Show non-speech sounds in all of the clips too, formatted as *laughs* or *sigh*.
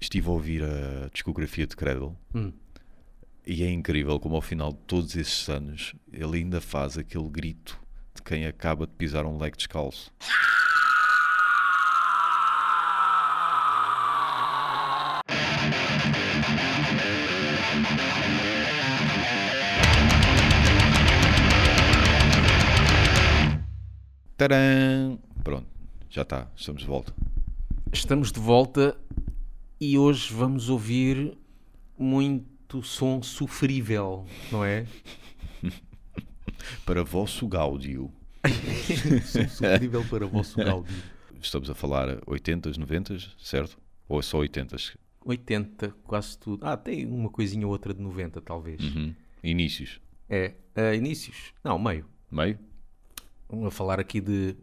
estive a ouvir a discografia de Cradle Hum. e é incrível como ao final de todos esses anos ele ainda faz aquele grito de quem acaba de pisar um leque descalço. Tcharam! Pronto, já está, estamos de volta. Estamos de volta e hoje vamos ouvir muito som sofrível, não é? *laughs* Para vosso gáudio, *laughs* som sofrível para vosso gáudio. estamos a falar 80s, 90s, certo? Ou é só 80s? 80, quase tudo. Ah, tem uma coisinha ou outra de 90, talvez. Uhum. Inícios, É, ah, inícios. Não, meio. meio? Vamos a falar aqui de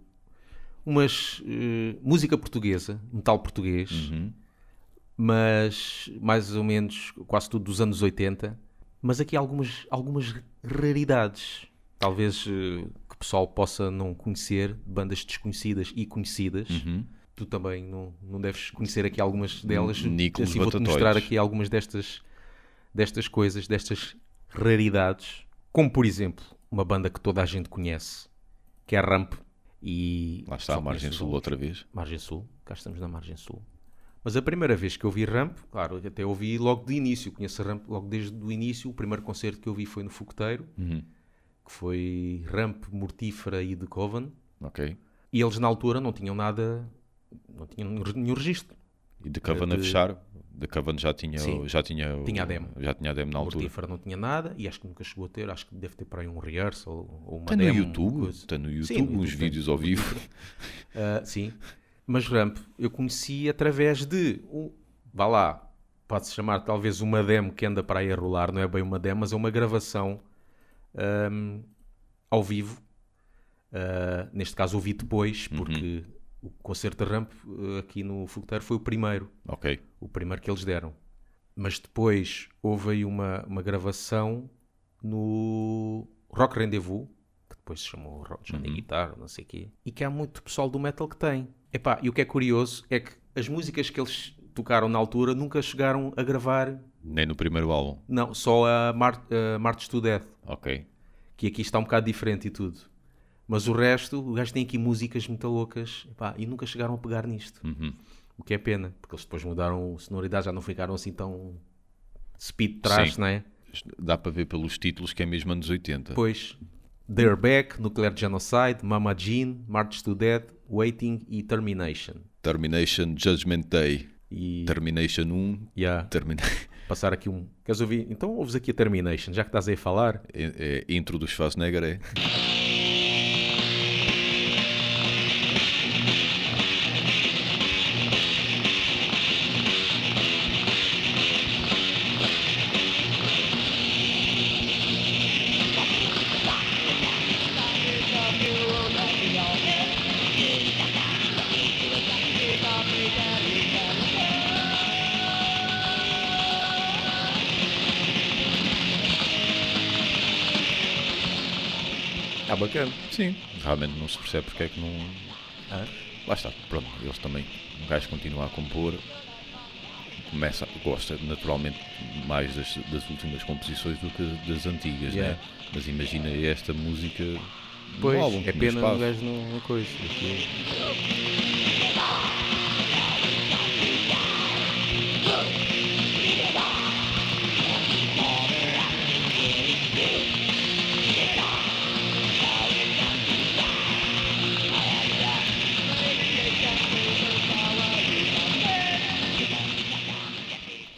umas eh, música portuguesa, metal português, Uhum. Mas mais ou menos quase tudo dos anos 80. Mas aqui algumas, algumas raridades, talvez eh, que o pessoal possa não conhecer, bandas desconhecidas e conhecidas. Uhum. Tu também não, não deves conhecer aqui algumas delas. Nicolas assim vou-te mostrar aqui algumas destas, destas coisas, destas raridades. Como, por exemplo, uma banda que toda a gente conhece, que é a Ramp. E Lá está a Margem Sul outra vez. Margem Sul, cá estamos na Margem Sul. Mas a primeira vez que eu vi Ramp, claro, até ouvi logo de início, conheço a Ramp logo desde o início. O primeiro concerto que eu vi foi no Fogoteiro, Uhum. que foi Ramp, Mortífera e The Coven. Ok. E eles na altura não tinham nada, não tinham nenhum registro. E de Coven a de- fechar? De Coven já tinha, Sim. já tinha, Tinha a demo. Já tinha a demo na altura. Mortífera não tinha nada e acho que nunca chegou a ter. Acho que deve ter para aí um rehearsal ou uma Está no demo. YouTube, uma coisa. está no YouTube, Sim, no uns YouTube vídeos ao vivo. Ah, sim. Mas Ramp eu conheci através de. Um, vá lá, pode-se chamar talvez uma demo que anda para aí a rolar, não é bem uma demo, mas é uma gravação ahm, ao vivo. Ah, neste caso ouvi depois, porque o concerto de Ramp ah, aqui no Fogoteiro foi o primeiro, Ok. o primeiro que eles deram. Mas depois houve aí uma, uma gravação no Rock Rendezvous, que depois se chamou Rock Johnny Guitar, não sei o quê, e que há muito pessoal do metal que tem. Epá, e o que é curioso é que as músicas que eles tocaram na altura nunca chegaram a gravar, Nem no primeiro álbum. não, só a, Mar a March to Death, Ok. que aqui está um bocado diferente e tudo. Mas o resto, o gajo tem aqui músicas muito loucas epá, e nunca chegaram a pegar nisto. Uhum. O que é pena, porque eles depois mudaram sonoridade, já não ficaram assim tão speed trash, Sim. não é? Dá para ver pelos títulos que é mesmo anos 80. Pois, They're Back, Nuclear Genocide, Mama Jean, March to Death, Waiting e Termination. Termination Judgment Day. E Termination 1. yeah, Termina... *laughs* passar aqui um. Queres ouvir? Então ouves aqui a Termination, já que estás aí a falar. é, é, intro do Schwarzenegger é. Ah, bacana. Sim. Realmente não se percebe porque é que não. Ah, Lá está, pronto, eles também, um gajo continua a compor, começa, gosta naturalmente mais das, das últimas composições do que das antigas, Yeah. né? Mas imagina esta música Pois, álbum, é pena o gajo não, coisa. Aqui-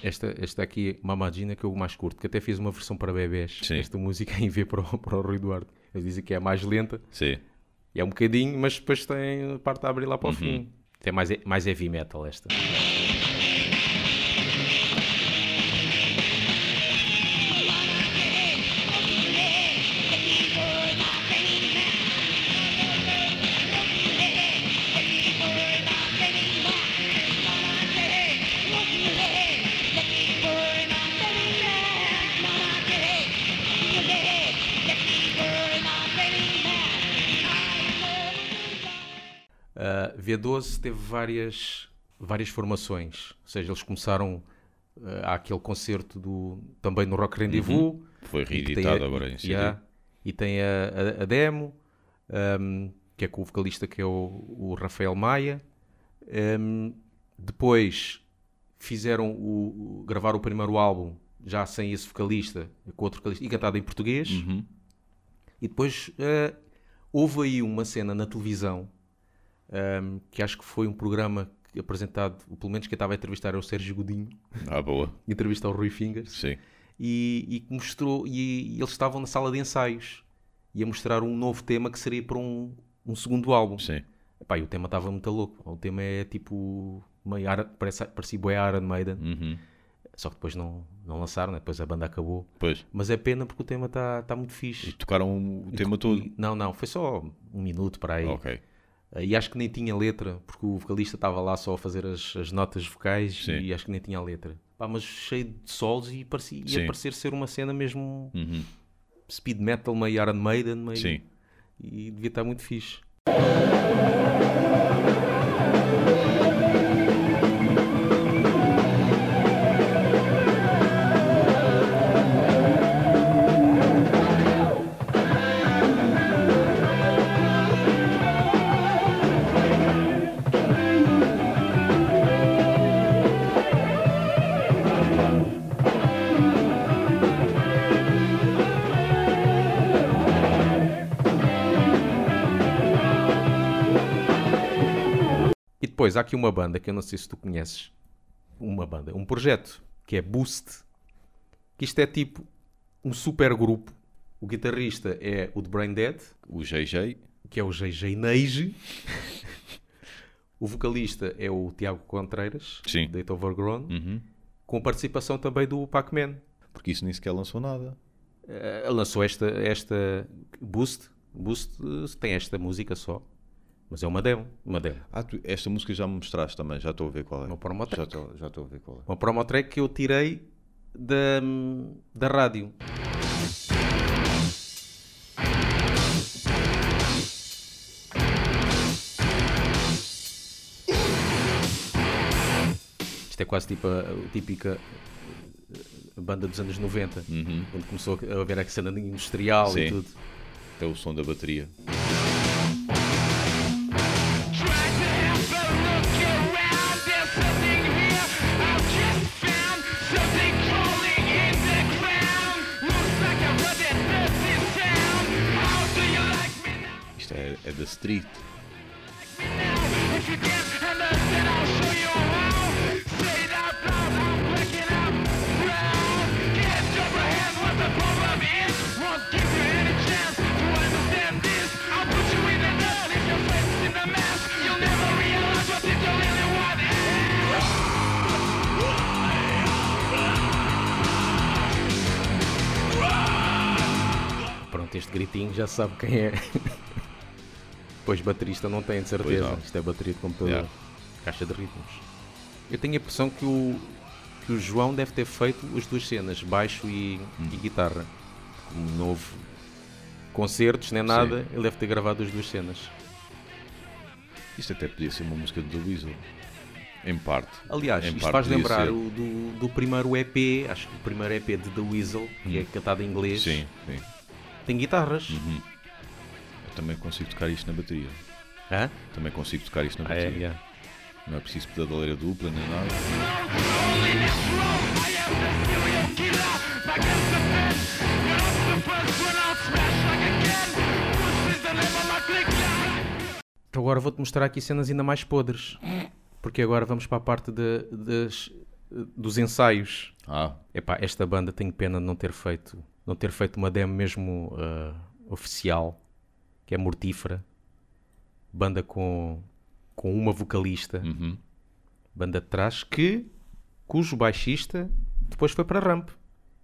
Esta, esta aqui, Mamadina, que eu mais curto, que até fiz uma versão para bebés. Sim. Esta música em V para o, para o Rui Eduardo. Eles dizem que é a mais lenta, Sim, é um bocadinho, mas depois tem a parte a abrir lá Uhum. para o fim. É mais, mais heavy metal esta. V12 teve várias várias formações. Ou seja, eles começaram uh, há aquele concerto do, também no Rock Rendezvous. Uhum. Foi reeditado agora em CD. yeah, e tem a, a- a demo, um, que é com o vocalista que é o, o Rafael Maia. Um, depois fizeram o, o- gravar o primeiro álbum, já sem esse vocalista, com outro vocalista, e cantado em português. Uhum. E depois eh, houve aí uma cena na televisão ehm, que acho que foi um programa que- apresentado, pelo menos quem estava a entrevistar era o Sérgio Godinho, Ah, boa. *laughs* entrevista ao Rui Fingers, Sim. e, e mostrou, e, e eles estavam na sala de ensaios e a mostrar um novo tema que seria para um, um segundo álbum. Sim. Epá, e o tema estava muito louco. O tema é tipo meio Iron- parece, parecia bué Iron Maiden, Uhum. só que depois não, não lançaram, né? depois a banda acabou. Pois. Mas é pena porque o tema está tá muito E fixe. tocaram o tema todo. E- não, não, foi só um minuto para aí. Ok. Uh, E acho que nem tinha letra, porque o vocalista estava lá só a fazer as, as notas vocais Sim. e acho que nem tinha letra. Pá, mas cheio de solos e parecia, ia parecer ser uma cena mesmo Uhum. speed metal, meio Iron Maiden, meio... Sim. E devia estar muito fixe. Depois há aqui uma banda que eu não sei se tu conheces. Uma banda, um projeto que é Boost. Que isto é tipo um super grupo. O guitarrista é o de Brain Dead, O GG. que é o JJ Neige. o vocalista é o Tiago Contreiras, Sim. Date Overgrown, Uhum. com participação também do Pac-Man. Porque isso nem sequer lançou nada. Ele lançou esta, esta Boost. Boost eh, tem esta música só. Mas é uma demo. Uma demo. Ah, tu- esta música já me mostraste também. Já estou a ver qual é. Uma promo track. Já estou a ver qual é. Uma promo track que eu tirei da, da rádio. Isto é quase tipo a, a típica banda dos anos 90, Uhum. quando começou a haver a cena industrial e Sim. tudo. Até o som da bateria. Want. Pronto, este gritinho já sabe quem é. *laughs* pois baterista não tem, de certeza. Não. Isto é bateria de computador. Yeah. Caixa de ritmos. Eu tenho a impressão que o, que o João deve ter feito as duas cenas, baixo e, e guitarra. Como novo concertos, nem nada, ele deve ter gravado as duas cenas. Isto até podia ser uma música do The Weasel. Em parte. Aliás, Em isto parte faz lembrar ser. o do, do primeiro EP, acho que o primeiro EP de The Weasel, que é cantado em inglês, Sim, sim. tem guitarras. Eu também consigo tocar isto na bateria. Hã? Também consigo tocar isto na Ah, é, bateria. yeah. Não é preciso pedaleira dupla nem nada. Então agora vou-te mostrar aqui cenas ainda mais podres. Porque agora vamos para a parte de- das- dos ensaios. Ah, Epá, esta banda tenho pena de não ter feito, não ter feito uma demo mesmo ah, oficial, que é mortífera. Banda com, com uma vocalista, uhum. banda de trás, que, cujo baixista depois foi para Ramp.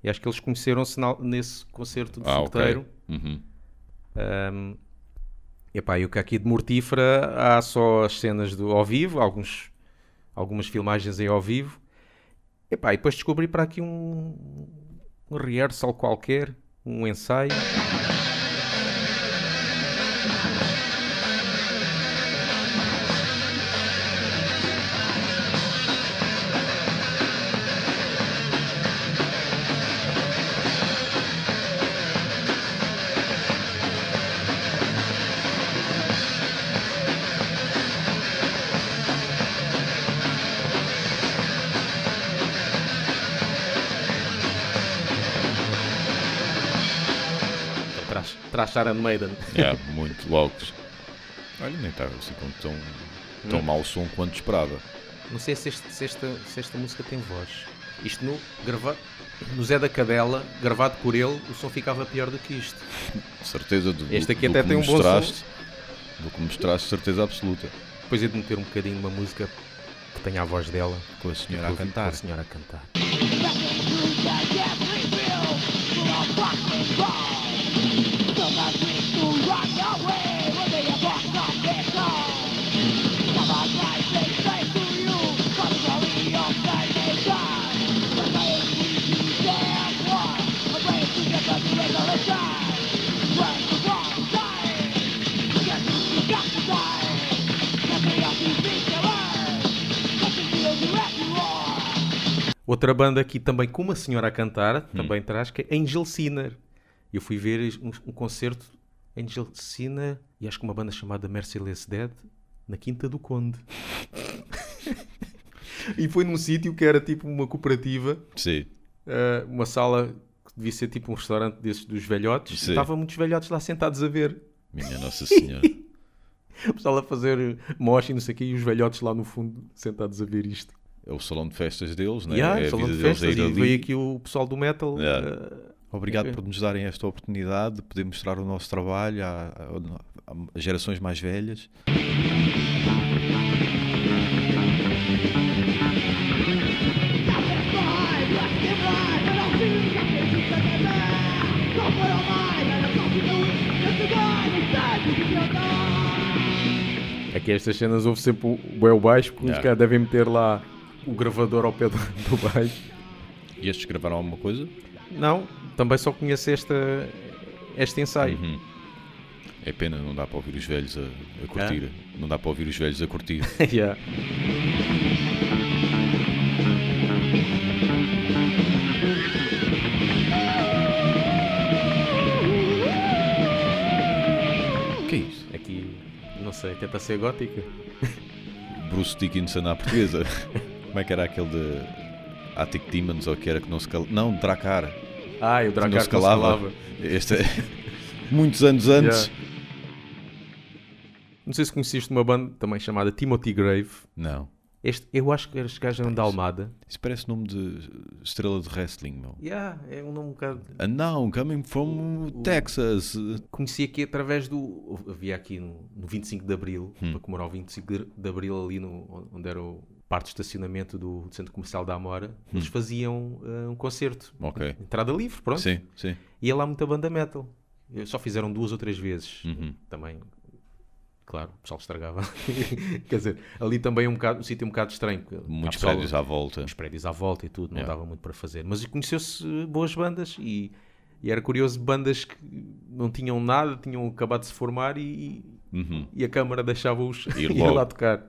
E acho que eles conheceram-se nesse concerto de ah solteiro. ok. Uhum. Um, epá, e o que aqui de mortífera há só as cenas do ao vivo, alguns, algumas filmagens aí ao vivo. Epá, e depois descobri para aqui um, um rehearsal qualquer, um ensaio. Trash Iron Maiden. É, muito logo. Olha, nem estava assim com tão, tão mau som quanto esperava. Não sei se, este- se esta, se esta música tem voz. Isto no, grava, no Zé da Cadela, gravado por ele, o som ficava pior do que isto. Certeza do, Este aqui do até tem um bom mostraste, Do que mostraste, certeza absoluta. Depois é de meter um bocadinho uma música que tenha a voz dela. Com a senhora a Com cantar. a senhora a cantar. Outra banda aqui também com uma senhora a cantar, também traz, que é Angel Sinner. Eu fui ver um, um concerto Angel Sinner e acho que uma banda chamada Merciless Dead na Quinta do Conde. *laughs* e foi num sítio que era tipo uma cooperativa, Sim. eh, uma sala que devia ser tipo um restaurante desses dos velhotes. Sim. Estavam muitos velhotes lá sentados a ver. Minha Nossa *laughs* Senhora. O pessoal a fazer moche e não sei o quê, e os velhotes lá no fundo sentados a ver isto. É o salão de festas deles, né? Yeah, é a salão vida de deles festas, é ir e veio aqui o pessoal do metal. Yeah. eh, Obrigado por nos darem esta oportunidade de poder mostrar o nosso trabalho às gerações mais velhas. Aqui estas cenas houve sempre o bué baixo, porque os Yeah. caras devem meter lá o gravador ao pé do, do baixo. E estes gravaram alguma coisa? Não, também só conheço esta, este ensaio. Uhum. É pena, não dá para ouvir os velhos a, a curtir. Não dá para ouvir os velhos a curtir. *laughs* Yeah. O que é isso? Aqui, não sei, tenta ser gótica. Bruce Dickinson à portuguesa. *laughs* Como é que era aquele de Attic Demons ou que era que não se calava? Não, Dracar. Ah, o Que não Dracar se calava. Este é... *laughs* Muitos anos antes. Yeah. Não sei se conheceste uma banda também chamada Timothy Grave. Não. Este, eu acho que estes gajos eram da Almada. Isso parece nome de estrela de wrestling, meu. Yeah, é um nome um bocado... And now, coming from Texas. Conheci aqui através do. Havia aqui no, no 25 de Abril, para comemorar o 25 de- de Abril, ali no, onde era o parte de estacionamento do Centro Comercial da Amora, eles faziam eh, um concerto. Ok. Entrada livre, pronto. Sim, sim. E ia lá muita banda metal. Só fizeram duas ou três vezes. Uhum. Também, claro, o pessoal estragava. *laughs* Quer dizer, ali também é um, bocado, um sítio um bocado estranho. Muitos pessoal- prédios à volta. os prédios à volta e tudo, não Yeah. dava muito para fazer. Mas conheceu-se boas bandas e, e era curioso, bandas que não tinham nada, tinham acabado de se formar e, Uhum. e a câmara deixava-os Ir *laughs* ir lá tocar.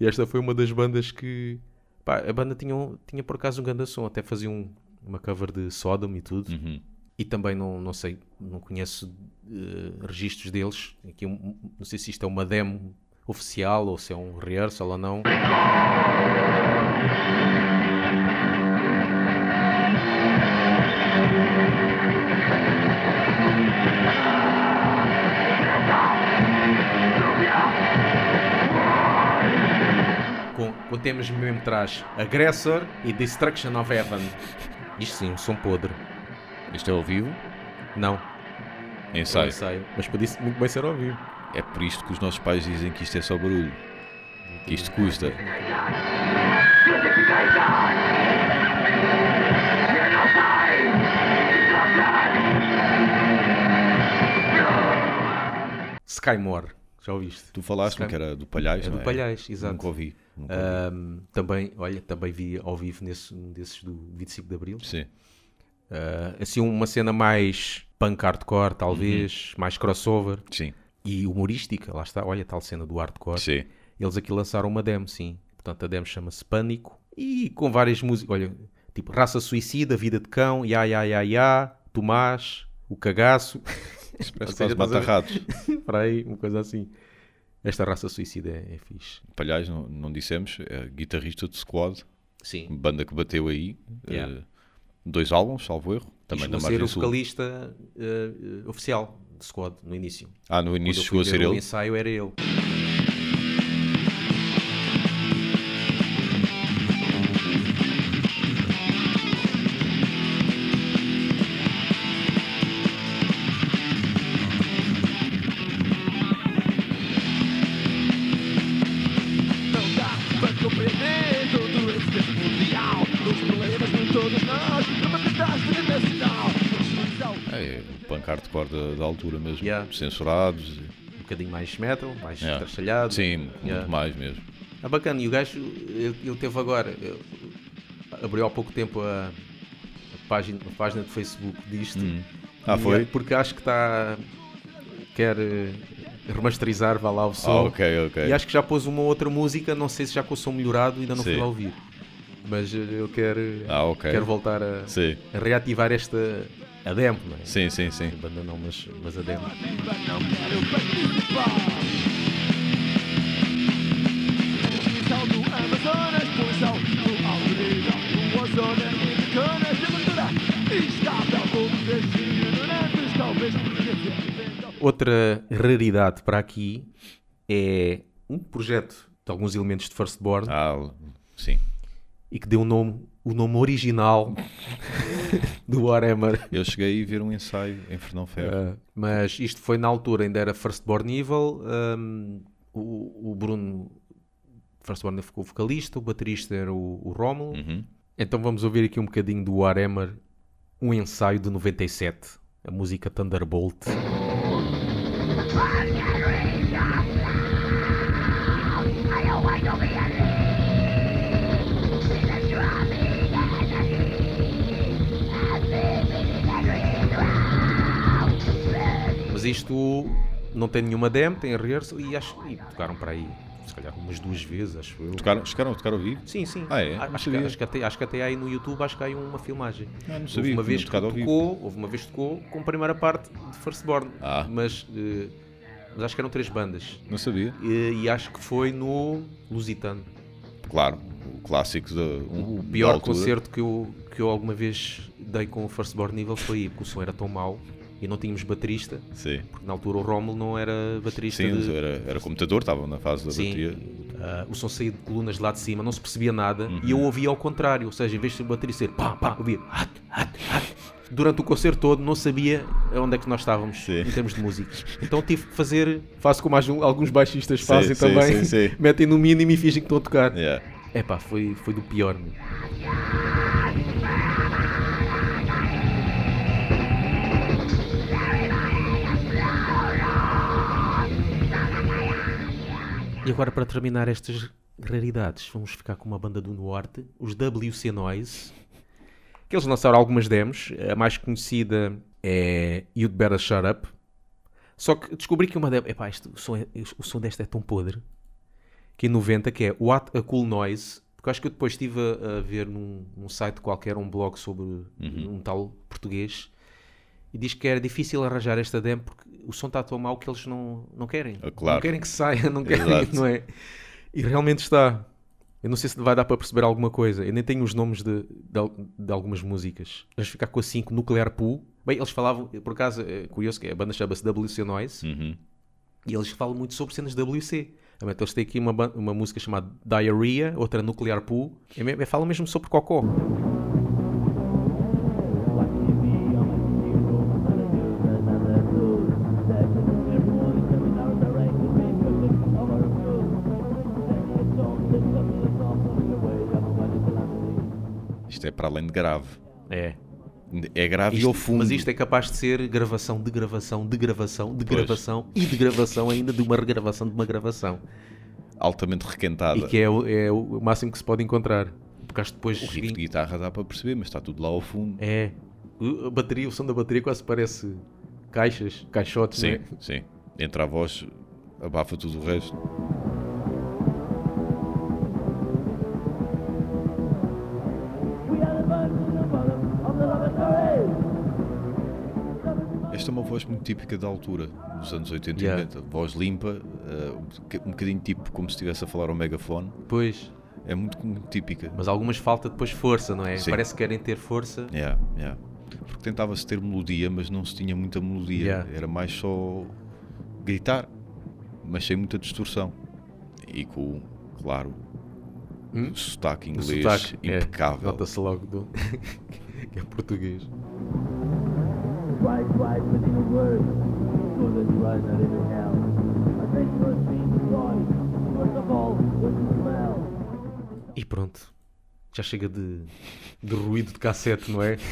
E esta foi uma das bandas que... pá, a banda tinha, tinha por acaso um grande som, até fazia um- uma cover de Sodom e tudo. Uhum. E também não, não sei, não conheço eh, registros deles. Aqui não sei se isto é uma demo oficial ou se é um rehearsal ou não. Com, temas mesmo traz Aggressor e Destruction of Heaven. Isto sim, um som podre. Isto é ao vivo? Não, é um Ensaio. ensaio. Mas podia muito bem ser ao vivo. É por isto que os nossos pais dizem que isto é só barulho. Que isto custa. Skymore, já ouviste? Tu falaste-me Sky- que era do Palhais, É do Palhais, exato. Nunca ouvi. Nunca ouvi. Ahm, também, olha, também vi ao vivo nesse, um desses do 25 de Abril. Sim. Ah, assim, uma cena mais punk hardcore, talvez, Uhum. mais crossover Sim. e humorística. Lá está, olha, tal cena do hardcore. Sim. Eles aqui lançaram uma demo, sim. Portanto, a demo chama-se Pânico e com várias músicas. Olha, tipo Raça Suicida, Vida de Cão, Ya Ya Ya Ya, Tomás, O Cagaço. *laughs* Isso parece quase estás a ver? mata-ratos. *laughs* Para aí, uma coisa assim. Esta Raça Suicida é, é fixe. Palhais, não, não dissemos, é guitarrista de Squad, Sim. banda que bateu aí. Yeah. eh, dois álbuns, salvo erro. Também Também da ser Margem o Sul. vocalista eh, eh, oficial squad no início. Ah, no início chegou a ser ver o ele. ensaio era ele. Altura mesmo. Yeah. Censurados. Um bocadinho mais metal, mais Yeah. Sim, muito Yeah. mais mesmo. É bacana. E o gajo, ele, ele teve agora, ele abriu há pouco tempo a, a página, a página de Facebook disto. Ah, E, foi? é, Porque acho que está. quer eh, remasterizar, vá lá o som. Ah, ok, ok. E acho que já pôs uma outra música, não sei se já com o som melhorado, ainda não fui Sim. lá ouvir. Mas eh, eu quero, Ah, ok. quero voltar a, a reativar esta. A demo, não é? sim, sim. sim. A banda não, mas, mas a demo. Outra raridade para aqui é um projeto de alguns elementos de Firstborn Ah, sim. E que deu o nome, o nome original *laughs* do Warhammer. Eu cheguei a ver um ensaio em Fernão Ferro. Uh, mas isto foi na altura, ainda era Firstborn Evil. um, o, o Bruno Firstborn ficou vocalista, o baterista era o, o Rómulo. Uhum. Então vamos ouvir aqui um bocadinho do Warhammer, um ensaio de 97, a música Thunderbolt. Mas isto não tem nenhuma demo, tem rehearsal e acho e tocaram para aí, se calhar umas duas vezes, acho eu. Tocaram, chegaram a tocar ao vivo? Sim, sim. Ah, é? Acho, que, acho, que até, acho que até aí no YouTube acho que há aí uma filmagem. Ah, não houve sabia uma que vez que tocou, houve uma vez que tocou com a primeira parte de Firstborn. Ah. Mas, eh, mas acho que eram três bandas. Não sabia. E, e acho que foi no Lusitano. Claro, o clássico da. Um, O pior da concerto que eu, que eu alguma vez dei com o Firstborn Nível foi aí, porque o som era tão mau e não tínhamos baterista. Sim. Porque na altura o Rómulo não era baterista. Sim, de... era, era computador, estavam na fase da Sim, bateria. ah, o som saía de colunas de lá de cima, não se percebia nada Uhum. e eu ouvia ao contrário, ou seja, em vez de bater e ser pá, pá, ouvia hat, hat, hat. Durante o concerto todo não sabia onde é que nós estávamos Sim. em termos de música. *laughs* Então tive que fazer, faço como alguns baixistas fazem sim, também, *laughs* metem no mínimo e fingem que estão a tocar. Yeah. É pá, foi, foi do pior. meu. E agora para terminar estas raridades, vamos ficar com uma banda do Norte, os WC Noise, que eles lançaram algumas demos. A mais conhecida é You'd Better Shut Up. Só que descobri que uma demo, epá, isto, o, som é- o som desta é tão podre, que em 90, que é What a Cool Noise, porque eu acho que eu depois estive a, a ver num, num site qualquer, um blog sobre um tal português, e diz que era difícil arranjar esta demo porque o som está tão mau que eles não, não querem. Ah, claro. Não querem que saia, não querem, Exato. não é? E realmente está. Eu não sei se vai dar para perceber alguma coisa. Eu nem tenho os nomes de, de, de algumas músicas. Vamos ficar com a 5 Nuclear Poo. Bem, eles falavam, por acaso, é curioso que a banda chama-se WC Noise Uhum. e eles falam muito sobre cenas WC. Então, Eles têm aqui uma, uma música chamada Diarrhea, outra Nuclear Poo. É, me- é, falam mesmo sobre cocó. Isto é para além de grave. É. É grave e Isto- ao fundo. Mas isto é capaz de ser gravação de gravação de gravação de Pois. gravação e de gravação ainda de uma regravação de uma gravação. altamente requentada. E que é, o- é o máximo que se pode encontrar. Porque acho que depois. O riff de guitarra dá para perceber, mas está tudo lá ao fundo. É. O- A bateria, o som da bateria quase parece caixas, caixotes, Sim, né? sim. Entra a voz, abafa tudo o resto. Esta é uma voz muito típica da altura, dos anos 80 Yeah. e 90. Voz limpa, eh, um boca- bocadinho tipo como se estivesse a falar ao megafone. Pois. É muito, muito típica. Mas algumas falta depois força, não é? Sim. Parece que querem ter força. Yeah, yeah. Porque tentava-se ter melodia, mas não se tinha muita melodia. Yeah. Era mais só gritar, mas sem muita distorção. E com, claro, Hum? sotaque inglês sotaque, é, impecável. Nota-se logo do... *laughs* que é português. Right, right within a word. So that you are not in hell. I think you must be the joy. First of all, with the smell. E pronto. Já chega de, de ruído de cassete, não é? *laughs*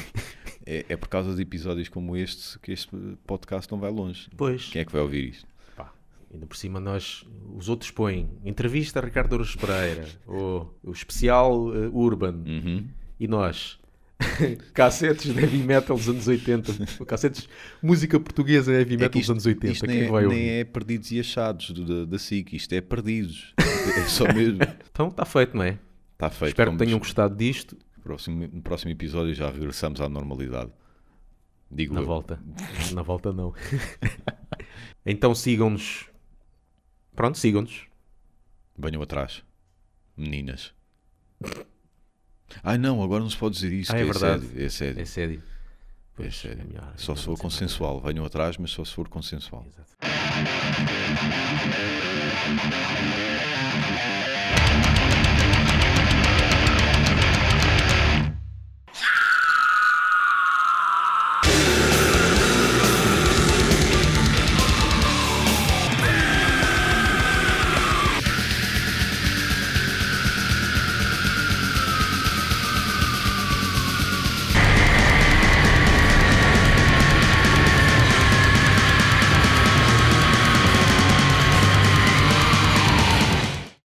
É, é por causa de episódios como este que este podcast não vai longe. Pois. Quem é que vai ouvir isto? Pá, ainda por cima nós, os outros põem entrevista a Ricardo Ouros Pereira, ou o especial eh, Urban, Uhum. e nós, *laughs* cassetes de heavy metal dos anos 80, ou cassetes música portuguesa heavy É metal que dos anos 80, isto quem nem, vai é, ouvir? nem é perdidos e achados do- da, da SIC, isto é perdidos. É só *laughs* mesmo. Então está feito, não é? Está feito. Espero que tenham gostado disto, No próximo, no próximo episódio já regressamos à normalidade. Digo na eu. volta, na volta não. *laughs* então sigam-nos, pronto, sigam-nos, Venham atrás. Meninas. Ai não, agora não se pode dizer isso. Ah, que é verdade. sério, É sério. é sério. É sério. é melhor, só é se for nada. consensual. Venham atrás, mas só se for consensual. Exato.